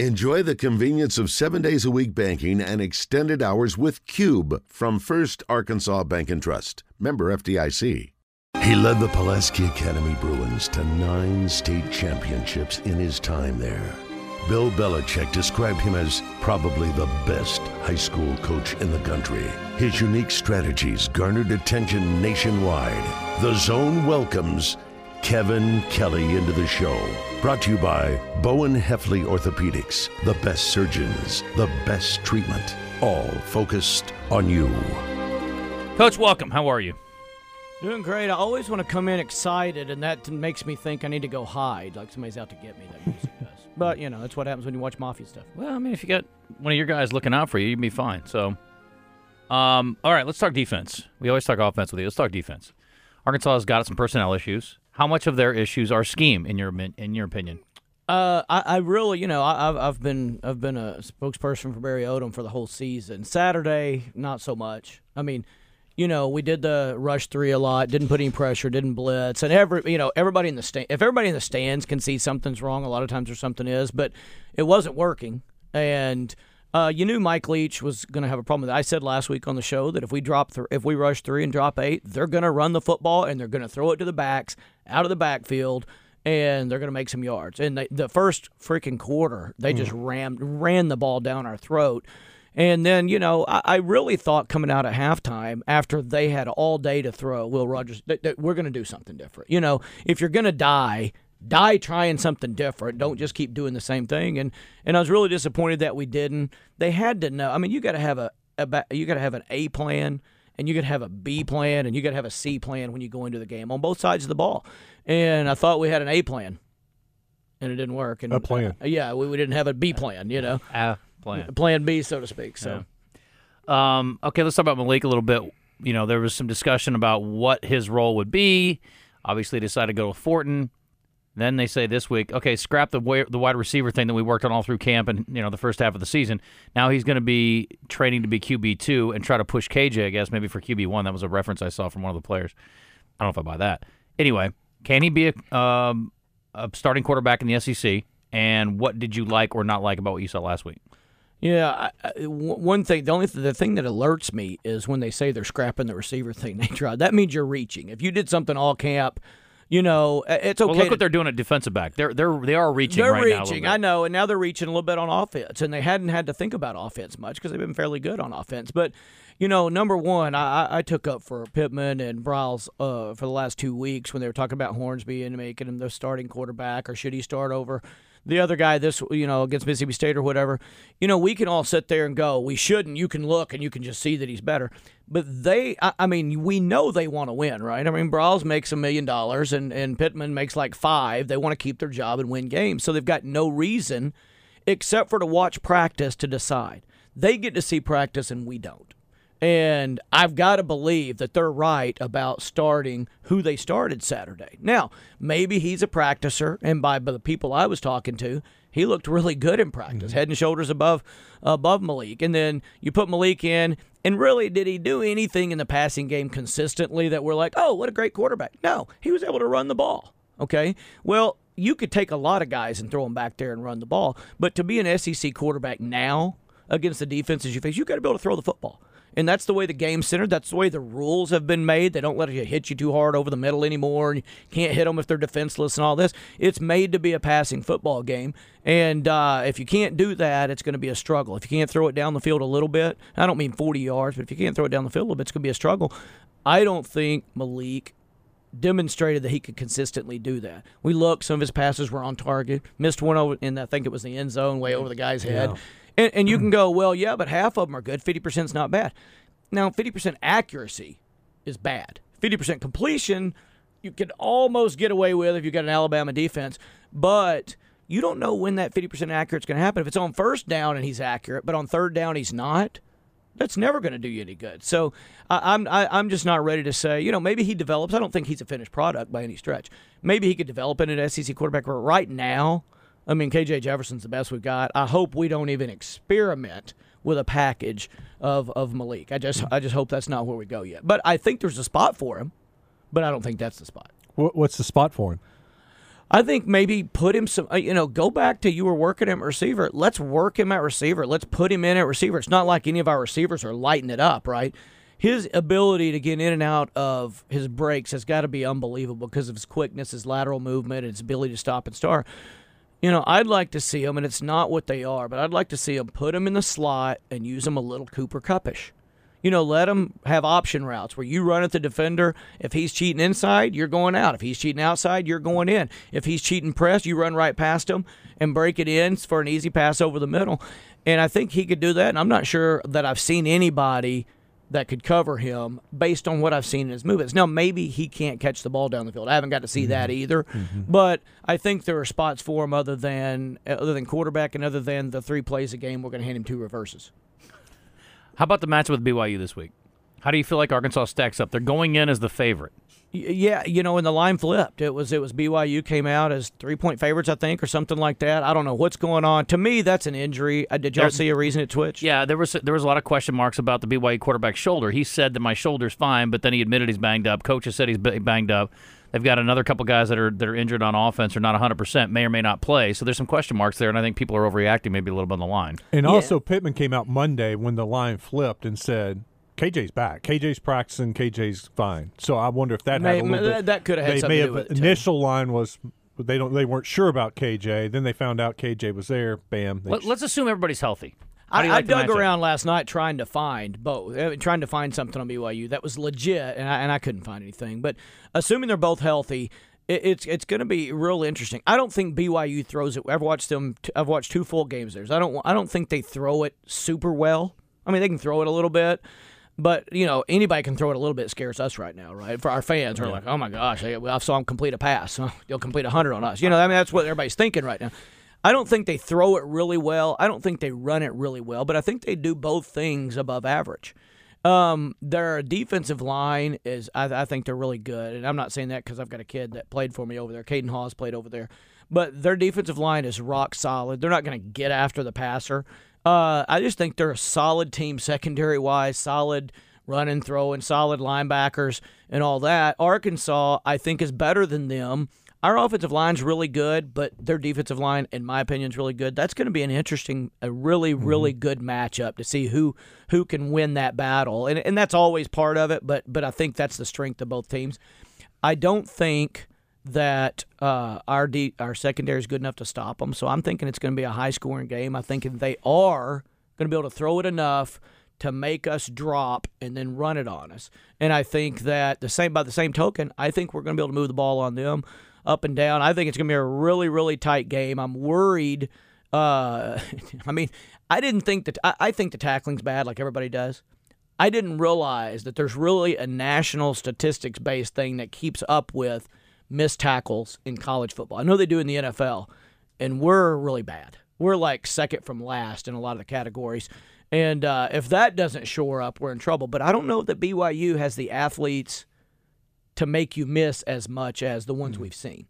Enjoy the convenience of seven days a week banking and extended hours with Cube from First Arkansas Bank and Trust. Member FDIC. He led the Pulaski Academy Bruins to nine state championships in his time there. Bill Belichick described him as probably the best high school coach in the country. His unique strategies garnered attention nationwide. The Zone welcomes Kevin Kelley into the show. Brought to you by Bowen Hefley Orthopedics, the best surgeons, the best treatment, all focused on you. Coach, welcome. How are you? Doing great. I always want to come in excited, and that makes me think I need to go hide, like somebody's out to get me. That music does. But you know, that's what happens when you watch mafia stuff. Well, I mean, if you got one of your guys looking out for you, you'd be fine. So, um, all right, let's talk defense. We always talk offense with you. Let's talk defense. Arkansas has got some personnel issues. How much of their issues are scheme, in your in your opinion? Uh, I, I really, you know, I, I've I've been I've been a spokesperson for Barry Odom for the whole season. Saturday, not so much. I mean, you know, we did the rush three a lot, didn't put any pressure, didn't blitz, and every you know everybody in the stand. If everybody in the stands can see something's wrong, a lot of times there's something is, but it wasn't working, and. Uh, you knew Mike Leach was going to have a problem. I said last week on the show that if we drop th- if we rush three and drop eight, they're going to run the football and they're going to throw it to the backs out of the backfield and they're going to make some yards. And they, the first freaking quarter, they just ran ran the ball down our throat. And then, you know, I, I really thought coming out at halftime after they had all day to throw, Will Rogers, that, that we're going to do something different. You know, if you're going to die, die trying something different. Don't just keep doing the same thing. And and I was really disappointed that we didn't. They had to know. I mean, you got to have a, a you got to have an A plan and you got to have a B plan and you got to have a C plan when you go into the game on both sides of the ball. And I thought we had an A plan, and it didn't work. And A plan. uh, yeah, we, we didn't have a B plan. You know, Ah, plan. plan B, so to speak. So. Um, okay, let's talk about Malik a little bit. You know, there was some discussion about what his role would be. Obviously, decided to go with Fortin. Then they say this week, okay, scrap the wa- the wide receiver thing that we worked on all through camp and you know the first half of the season. Now he's going to be training to be QB two and try to push KJ, I guess maybe for QB one. That was a reference I saw from one of the players. I don't know if I buy that. Anyway, can he be a, um, a starting quarterback in the SEC? And what did you like or not like about what you saw last week? Yeah, I, one thing, the only th- the thing that alerts me is when they say they're scrapping the receiver thing they tried. That means you're reaching. If you did something all camp, you know, it's okay. Well, look to- what they're doing at defensive back. They're they're they are reaching They're right reaching. I know, and now they're reaching a little bit on offense, and they hadn't had to think about offense much because they've been fairly good on offense. But you know, number one, I, I- I took up for Pittman and Briles uh, for the last two weeks when they were talking about Hornsby and making him the starting quarterback, or should he start over the other guy this you know against Mississippi State or whatever. You know, we can all sit there and go, we shouldn't. You can look and you can just see that he's better. But they, I, I mean, we know they want to win, right? I mean, Briles makes a million dollars and and Pittman makes like five. They want to keep their job and win games, so they've got no reason except for to watch practice to decide. They get to see practice and we don't. And I've got to believe that they're right about starting who they started Saturday. Now, maybe he's a practicer, and by, by the people I was talking to, he looked really good in practice, mm-hmm. head and shoulders above above Malik. And then you put Malik in, and really, did he do anything in the passing game consistently that we're like, oh, what a great quarterback? No, he was able to run the ball. Okay, well, you could take a lot of guys and throw them back there and run the ball, but to be an SEC quarterback now against the defenses you face, you got to be able to throw the football. And that's the way the game's centered. That's the way the rules have been made. They don't let you hit you too hard over the middle anymore. And you can't hit them if they're defenseless and all this. It's made to be a passing football game. And uh, if you can't do that, it's going to be a struggle. If you can't throw it down the field a little bit, I don't mean 40 yards, but if you can't throw it down the field a little bit, it's going to be a struggle. I don't think Malik demonstrated that he could consistently do that. We looked, some of his passes were on target, missed one over, and I think it was the end zone, way over the guy's head. And, and you can mm-hmm. go, well, yeah, but half of them are good. 50% is not bad. Now, 50% accuracy is bad. 50% completion, you can almost get away with if you've got an Alabama defense, but you don't know when that 50% accurate is going to happen. If it's on first down and he's accurate, but on third down he's not, that's never going to do you any good. So I, I'm I, I'm just not ready to say. You know, maybe he develops. I don't think he's a finished product by any stretch. Maybe he could develop into an SEC quarterback. But right now, I mean, KJ Jefferson's the best we've got. I hope we don't even experiment with a package of of Malik. I just I just hope that's not where we go yet. But I think there's a spot for him. But I don't think that's the spot. What's the spot for him? I think maybe put him some, uh, you know, go back to you were working him at receiver. Let's work him at receiver. Let's put him in at receiver. It's not like any of our receivers are lighting it up, right? His ability to get in and out of his breaks has got to be unbelievable because of his quickness, his lateral movement, his ability to stop and start. You know, I'd like to see him, and it's not what they are, but I'd like to see him put him in the slot and use him a little Cooper Kuppish you know, let him have option routes where you run at the defender. If he's cheating inside, you're going out. If he's cheating outside, you're going in. If he's cheating press, you run right past him and break it in for an easy pass over the middle. And I think he could do that. And I'm not sure that I've seen anybody that could cover him based on what I've seen in his movements. Now, maybe he can't catch the ball down the field. I haven't got to see mm-hmm. that either. Mm-hmm. But I think there are spots for him other than other than quarterback and other than the three plays a game. We're going to hand him two reverses. How about the match with BYU this week? How do you feel like Arkansas stacks up? They're going in as the favorite. Yeah, you know, and the line flipped. It was it was BYU came out as three point favorites, I think, or something like that. I don't know what's going on. To me, that's an injury. Uh, did y'all there, see a reason it twitched? Yeah, there was there was a lot of question marks about the BYU quarterback's shoulder. He said that my shoulder's fine, but then he admitted he's banged up. Coaches said he's banged up. They've got another couple guys that are that are injured on offense or not 100%, may or may not play. So there's some question marks there, and I think people are overreacting maybe a little bit on the line. And yeah. also, Pittman came out Monday when the line flipped and said, KJ's back. KJ's practicing. KJ's fine. So I wonder if that may, had a little bit. That could have had they may have, Initial too. line was they don't they weren't sure about KJ. Then they found out KJ was there. Bam. Let, us assume everybody's healthy. I, like I dug around last night trying to find both, uh, trying to find something on BYU that was legit, and I, and I couldn't find anything. But assuming they're both healthy, it's it's going to be real interesting. I don't think BYU throws it. I've watched them. I've watched two full games theirs. I don't. I don't think they throw it super well. I mean, they can throw it a little bit, but you know, anybody can throw it a little bit. Scares us right now, right? For our fans, we're like, oh my gosh, I, I saw him complete a pass. He'll complete a hundred on us. You know, I mean, that's what everybody's thinking right now. I don't think they throw it really well. I don't think they run it really well, but I think they do both things above average. Um, their defensive line is, I, I, think they're really good, and I'm not saying that because I've got a kid that played for me over there. Caden Hawes played over there, but their defensive line is rock solid. They're not going to get after the passer. Uh, I just think they're a solid team, secondary wise, solid run and throw, and solid linebackers and all that. Arkansas, I think, is better than them. Our offensive line's really good, but their defensive line, in my opinion, is really good. That's going to be an interesting, a really, mm-hmm. really good matchup to see who who can win that battle, and and that's always part of it. But but I think that's the strength of both teams. I don't think that uh, our D, our secondary is good enough to stop them, so I'm thinking it's going to be a high scoring game. I think they are going to be able to throw it enough to make us drop and then run it on us. And I think that the same by the same token, I think we're going to be able to move the ball on them up and down. I think it's going to be a really, really tight game. I'm worried. Uh, I mean, I didn't think that. I, I think the tackling's bad, like everybody does. I didn't realize that there's really a national statistics based thing that keeps up with missed tackles in college football. I know they do in the NFL, and we're really bad. We're like second from last in a lot of the categories. And uh, if that doesn't shore up, we're in trouble. But I don't know that BYU has the athletes to make you miss as much as the ones mm-hmm. we've seen.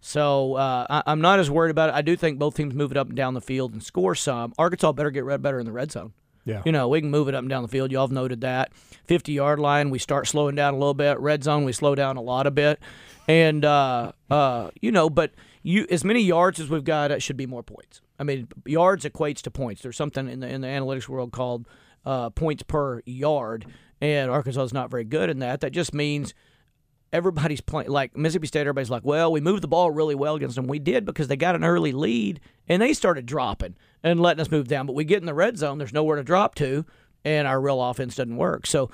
So uh, I, am not as worried about it. I do think both teams move it up and down the field and score some. Arkansas better get red better in the red zone. Yeah. You know, we can move it up and down the field. Y'all have noted that. 50 yard line, we start slowing down a little bit. Red zone, we slow down a lot a bit. And, uh, uh, you know, but you as many yards as we've got, it should be more points. I mean, yards equates to points. There's something in the, in the analytics world called uh, points per yard, and Arkansas is not very good in that. That just means – everybody's playing like Mississippi State. Everybody's like, well, we moved the ball really well against them. We did because they got an early lead and they started dropping and letting us move down. But we get in the red zone, there's nowhere to drop to, and our real offense doesn't work. So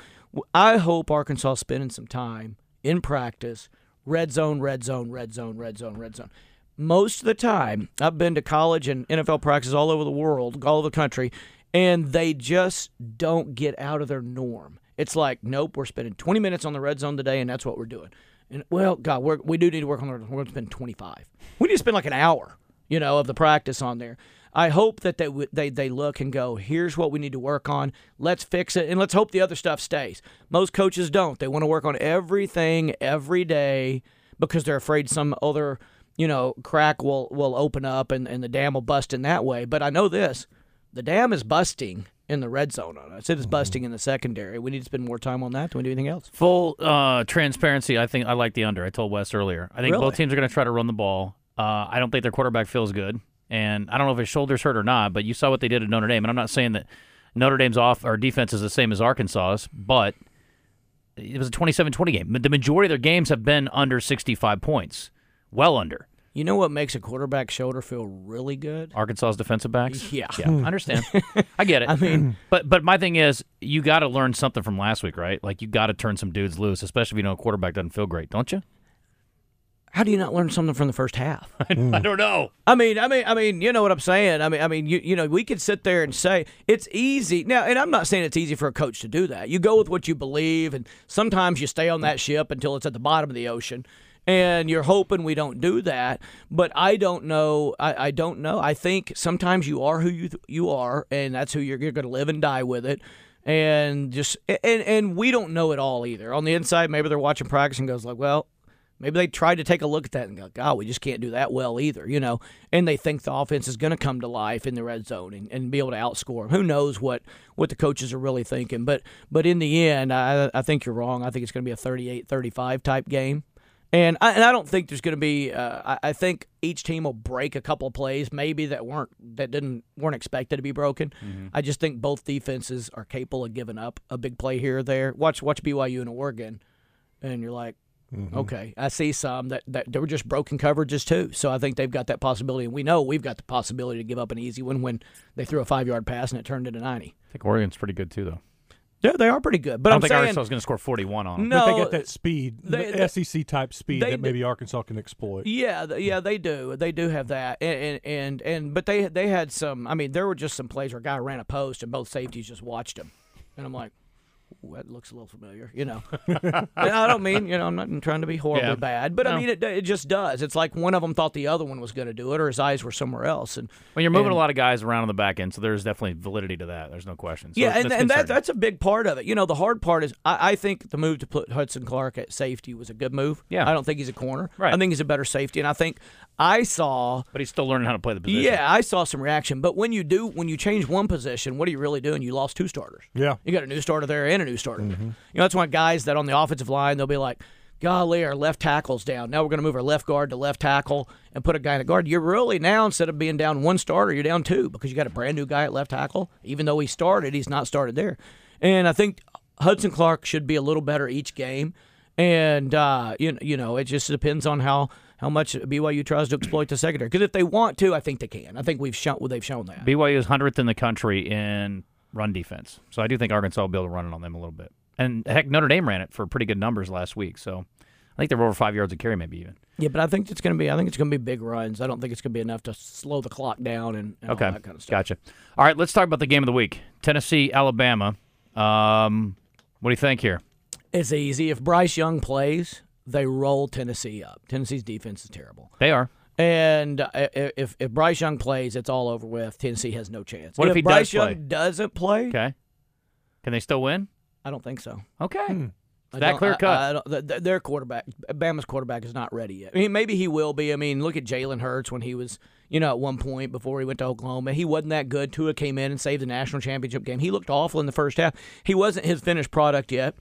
I hope Arkansas spending some time in practice, red zone, red zone, red zone, red zone, red zone. Most of the time, I've been to college and NFL practices all over the world, all over the country, and they just don't get out of their norm. It's like, nope, we're spending 20 minutes on the red zone today, and that's what we're doing. And well, God, we do need to work on the. We're going to spend 25. We need to spend like an hour, you know, of the practice on there. I hope that they they they look and go, here's what we need to work on. Let's fix it, and let's hope the other stuff stays. Most coaches don't. They want to work on everything every day because they're afraid some other you know crack will will open up and, and the dam will bust in that way. But I know this: the dam is busting in the red zone on us. It is busting in the secondary. We need to spend more time on that. Do we do anything else? Full uh, transparency. I think I like the under. I told Wes earlier. I think really? both teams are going to try to run the ball. Uh, I don't think their quarterback feels good, and I don't know if his shoulder's hurt or not. But you saw what they did at Notre Dame, and I'm not saying that Notre Dame's off or defense is the same as Arkansas's, but it was a 27-20 game. The majority of their games have been under 65 points, well under. You know what makes a quarterback shoulder feel really good? Arkansas's defensive backs. Yeah. yeah, I understand. I get it. I mean, but but my thing is, you got to learn something from last week, right? Like you got to turn some dudes loose, especially if you know a quarterback doesn't feel great, don't you? How do you not learn something from the first half? I don't hmm. know. I mean, I mean, I mean, you know what I'm saying. I mean, I mean, you, you know, we could sit there and say it's easy now, and I'm not saying it's easy for a coach to do that. You go with what you believe, and sometimes you stay on that ship until it's at the bottom of the ocean, and you're hoping we don't do that. But I don't know. I, I don't know. I think sometimes you are who you you are, and that's who you're, you're going to live and die with it. And just and and we don't know it all either. On the inside, maybe they're watching practice and goes like, well. Maybe they tried to take a look at that and go, God, we just can't do that well either, you know. And they think the offense is going to come to life in the red zone and, and be able to outscore them. Who knows what, what the coaches are really thinking. But but in the end, I, I think you're wrong. I think it's going to be a 38 35 type game. And I, and I don't think there's going to be. Uh, I, I think each team will break a couple of plays, maybe that weren't that didn't weren't expected to be broken. I just think both defenses are capable of giving up a big play here or there. Watch watch BYU and Oregon, and you're like, Okay, I see some that, that they were just broken coverages too. So I think they've got that possibility, and we know we've got the possibility to give up an easy one when they threw a five yard pass and it turned into ninety. I think Oregon's pretty good too, though. Yeah, they are pretty good, but I don't am think saying Arkansas is going to score 41 on them. no. but they got that speed, they- the SEC type speed they that do- maybe Arkansas can exploit. Yeah, yeah, they do. They do have that, and and and, and but they they had some. I mean, there were just some plays where a guy ran a post and both safeties just watched him, and I'm like. "Ooh, That looks a little familiar, you know. I don't mean, you know, I'm not trying to be horribly Yeah. bad, but I mean, it, it just does. It's like one of them thought the other one was going to do it, or his eyes were somewhere else. And When you're moving and- a lot of guys around on the back end, so there's definitely validity to that. There's no question. So yeah, that's and, and that, that's a big part of it. You know, the hard part is I, I think the move to put Hudson Clark at safety was a good move. Yeah. I don't think he's a corner. Right. I think he's a better safety, and I think I saw but he's still learning how to play the position. Yeah, I saw some reaction. But when you do, when you change one position, what are you really doing? You lost two starters. Yeah. You got a new starter there and a new starter. there. You know, that's why guys that on the offensive line, they'll be like, golly, our left tackle's down. Now we're going to move our left guard to left tackle and put a guy in a guard. You're really now, instead of being down one starter, you're down two because you got a brand new guy at left tackle. Even though he started, he's not started there. And I think Hudson Clark should be a little better each game. And, uh, you, you know, it just depends on how. How much BYU tries to exploit the secondary? Because if they want to, I think they can. I think we've shown well, they've shown that. BYU is 100th in the country in run defense. So I do think Arkansas will be able to run it on them a little bit. And heck, Notre Dame ran it for pretty good numbers last week. So I think they're over five yards a carry, maybe even. Yeah, but I think it's going to be. I think it's going to be big runs. I don't think it's going to be enough to slow the clock down and, and Okay, all that kind of stuff. gotcha. All right, let's talk about the game of the week: Tennessee, Alabama. Um, what do you think here? It's easy. If Bryce Young plays, they roll Tennessee up. Tennessee's defense is terrible. They are. And uh, if if Bryce Young plays, it's all over with. Tennessee has no chance. What if he does Bryce play? Young doesn't play? Okay. Can they still win? I don't think so. Okay. I That clear cut. I, I don't, th- th- their quarterback, Bama's quarterback, is not ready yet. I mean, maybe he will be. I mean, look at Jalen Hurts when he was, you know, at one point before he went to Oklahoma, he wasn't that good. Tua came in and saved the national championship game. He looked awful in the first half. He wasn't his finished product yet.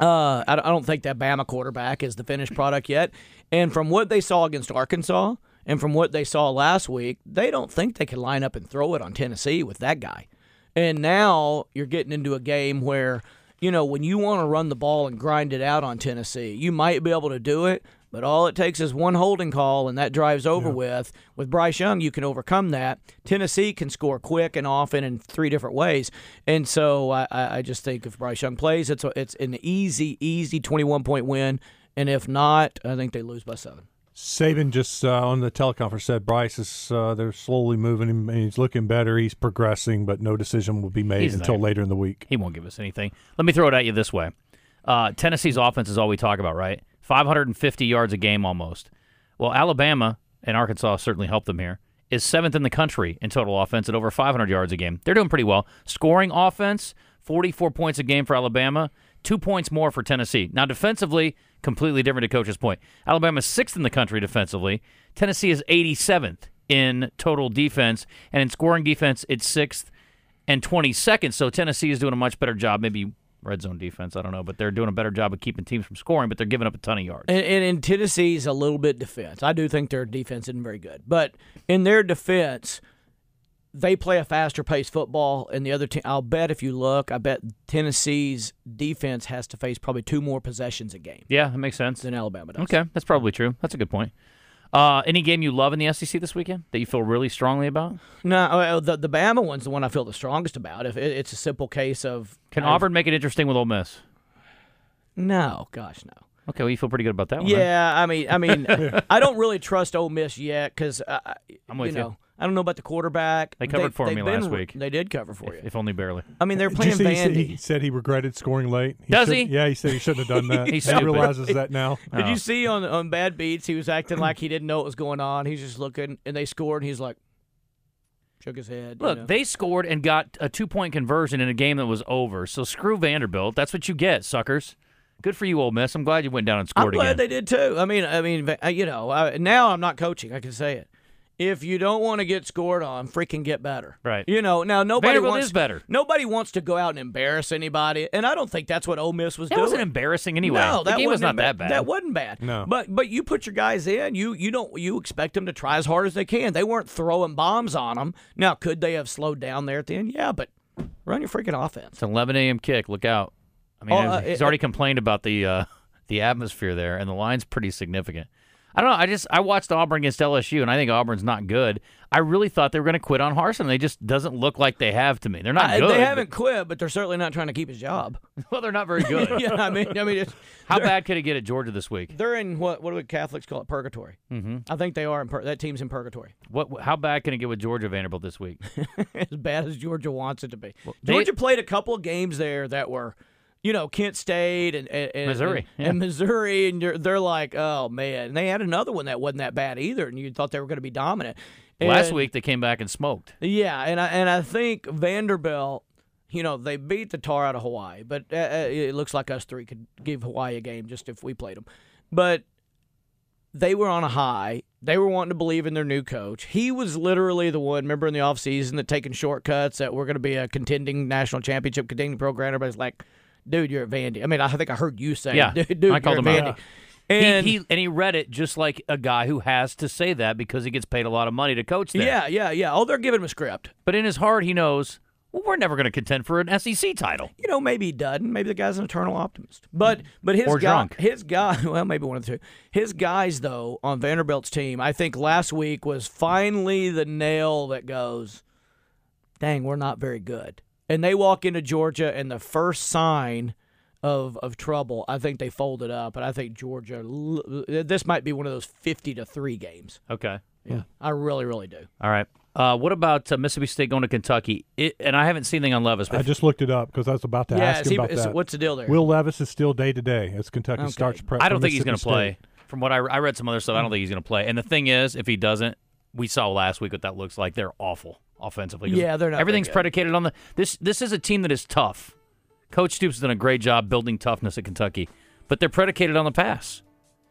Uh, I don't- I don't think that Bama quarterback is the finished product yet. And from what they saw against Arkansas and from what they saw last week, they don't think they can line up and throw it on Tennessee with that guy. And now you're getting into a game where, you know, when you want to run the ball and grind it out on Tennessee, you might be able to do it, but all it takes is one holding call and that drives over with. With Bryce Young, you can overcome that. Tennessee can score quick and often in three different ways. And so I, I I just think if Bryce Young plays, it's a, it's an easy, easy 21 point win. And if not, I think they lose by seven. Saban just uh, on the teleconference said Bryce is uh, they're slowly moving him and he's looking better. He's progressing, but no decision will be made He's until there. later in the week. He won't give us anything. Let me throw it at you this way. Uh, Tennessee's offense is all we talk about, right? 550 yards a game almost. Well, Alabama and Arkansas certainly helped them here. Is seventh in the country in total offense at over 500 yards a game. They're doing pretty well. Scoring offense, 44 points a game for Alabama, two points more for Tennessee. Now, defensively, completely different to Coach's point. Alabama's sixth in the country defensively. Tennessee is 87th in total defense, and in scoring defense, it's sixth and 22nd. So Tennessee is doing a much better job, maybe red zone defense. I don't know, but they're doing a better job of keeping teams from scoring, but they're giving up a ton of yards. And, and in Tennessee's a little bit defense. I do think their defense isn't very good, but in their defense, they play a faster paced football. And the other team, I'll bet if you look, I bet Tennessee's defense has to face probably two more possessions a game yeah, that makes sense. than Alabama does. Okay, that's probably true. That's a good point. Uh, any game you love in the SEC this weekend that you feel really strongly about? No, uh, the the Bama one's the one I feel the strongest about. If it, it's a simple case of Can I've- Auburn make it interesting with Ole Miss? No, gosh, no. Okay, well, you feel pretty good about that one. huh? Yeah, I mean, I mean, I don't really trust Ole Miss yet because uh, I'm with you you. Know I don't know about the quarterback. They covered for they've me been last week. They did cover for you. if only barely. I mean, they're Did you playing see he said, he said he regretted scoring late? Does he? Yeah, he said he shouldn't have done that. He's he realizes that now. Did Oh. you see on on Bad Beats? He was acting like he didn't know what was going on. He's just looking, and they scored. And he's like, shook his head. you Look, know. they scored and got a two point conversion in a game that was over. So screw Vanderbilt. That's what you get, suckers. Good for you, Ole Miss. I'm glad you went down and scored. I'm glad again. they did too. I mean, I mean, uh, you know, uh, now I'm not coaching. I can say it. If you don't want to get scored on, freaking get better. Right. You know, now nobody Vanderbilt wants is better. Nobody wants to go out and embarrass anybody, and I don't think that's what Ole Miss was that doing. wasn't embarrassing anyway. No, the that game was wasn't emba- that bad. That wasn't bad. No. but but you put your guys in. You you don't you expect them to try as hard as they can. They weren't throwing bombs on them. Now, could they have slowed down there at the end? Yeah, but run your freaking offense. It's an 11 a.m. kick. Look out. I mean, Oh, uh, he's it- already complained about the uh, the atmosphere there, and the line's pretty significant. I don't know. I just I watched Auburn against LSU, and I think Auburn's not good. I really thought they were going to quit on Harsin. They just doesn't look like they have to me. They're not I- good. they haven't quit, but they're certainly not trying to keep his job. well, they're not very good. yeah, I mean, I mean, How bad could it get at Georgia this week? They're in what what do Catholics call it? Purgatory. Mm-hmm. I think they are in pur- that team's in purgatory. What? How bad can it get with Georgia Vanderbilt this week? as bad as Georgia wants it to be. they- Georgia played a couple of games there that were, you know, Kent State and, and, and Missouri, and, yeah. and Missouri, and you're, they're like, oh man. And they had another one that wasn't that bad either, and you thought they were going to be dominant. Last week they came back and smoked. yeah, and I and I think Vanderbilt. You know they beat the tar out of Hawaii, but uh, uh, it looks like us three could give Hawaii a game just if we played them. But they were on a high. They were wanting to believe in their new coach. He was literally the one, remember in the offseason, that taking shortcuts that we're going to be a contending national championship contending program. Everybody's like, dude, you're at Vandy. I mean, I think I heard you say, Yeah, dude, dude I called him Vandy. out. And he, he and he read it just like a guy who has to say that because he gets paid a lot of money to coach there. yeah, yeah, yeah. Oh, they're giving him a script. But in his heart, he knows, well, we're never going to contend for an SEC title. you know, maybe he doesn't. Maybe the guy's an eternal optimist. But but his Or guy, drunk. his guy, well, maybe one of the two. His guys though on Vanderbilt's team, I think last week was finally the nail that goes, dang, we're not very good. And they walk into Georgia, and the first sign of of trouble, I think they folded up, and I think Georgia. This might be one of those fifty to three games. Okay. Yeah, I really, really do. All right. Uh, what about uh, Mississippi State going to Kentucky? It, and I haven't seen anything on Levis. But I just looked it up because I was about to yeah, ask him he- about is- that. what's the deal there? Will Levis is still day to day as Kentucky Okay. starts prep. I don't think he's going to play. From what I, I read some other stuff, I don't think he's going to play. And the thing is, if he doesn't, we saw last week what that looks like. They're awful offensively. Yeah, they're not Everything's predicated on the this. This is a team that is tough. Coach Stoops has done a great job building toughness at Kentucky, but they're predicated on the pass.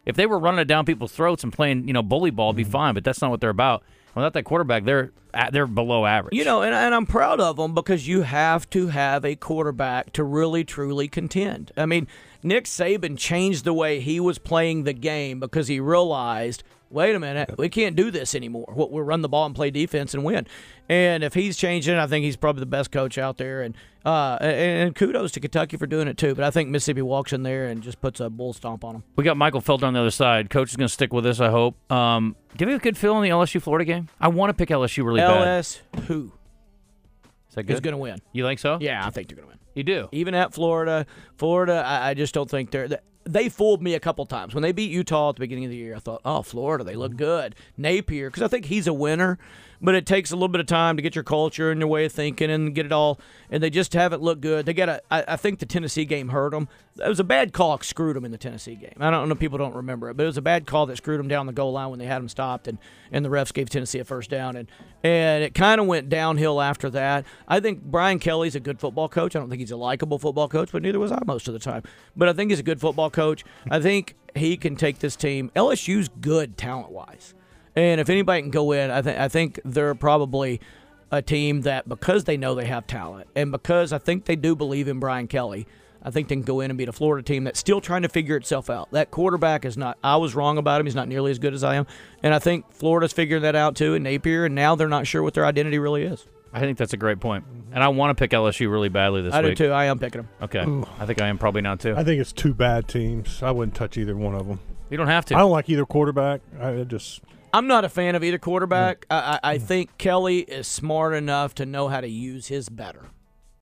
If they were running it down people's throats and playing, you know, bully ball, it'd be mm-hmm. fine. But that's not what they're about. Without that quarterback, they're they're below average. You know, and, and I'm proud of them because you have to have a quarterback to really, truly contend. I mean, Nick Saban changed the way he was playing the game because he realized, wait a minute, we can't do this anymore. What we run the ball and play defense and win. And if he's changing, I think he's probably the best coach out there. And uh, and, kudos to Kentucky for doing it too. But I think Mississippi walks in there and just puts a bull stomp on them. We got Michael Felder on the other side. Coach is going to stick with us, I hope. Um, do you have a good feel in the LSU Florida game? I want to pick LSU really bad. LS who Is that is good? going to win? You think so? Yeah, I think they're going to win. You do. even at Florida. Florida, I, I just don't think they're. They fooled me a couple times when they beat Utah at the beginning of the year. I thought, oh, Florida, they look mm-hmm. good. Napier, because I think he's a winner, but it takes a little bit of time to get your culture and your way of thinking and get it all. And they just haven't looked good. They got a. I, think the Tennessee game hurt them. It was a bad call that screwed them in the Tennessee game. I don't know people don't remember it, but it was a bad call that screwed them down the goal line when they had them stopped, and and the refs gave Tennessee a first down, and and it kind of went downhill after that. I think Brian Kelly's a good football coach. I don't think he's a likable football coach, but neither was I most of the time. But I think he's a good football coach. I think he can take this team. LSU's good talent wise, and if anybody can go in, I think I think they're probably a team that because they know they have talent and because I think they do believe in Brian Kelly. I think they can go in and beat a Florida team that's still trying to figure itself out. That quarterback is not. I was wrong about him. He's not nearly as good as I am, and I think Florida's figuring that out too. And Napier, and now they're not sure what their identity really is. I think that's a great point. And I want to pick LSU really badly this I week. I do too. I am picking them. Okay. I think I am probably not too. I think it's two bad teams. I wouldn't touch either one of them. You don't have to. I don't like either quarterback. I just I'm not a fan of either quarterback. Mm. I, I, I think Kelly is smart enough to know how to use his better.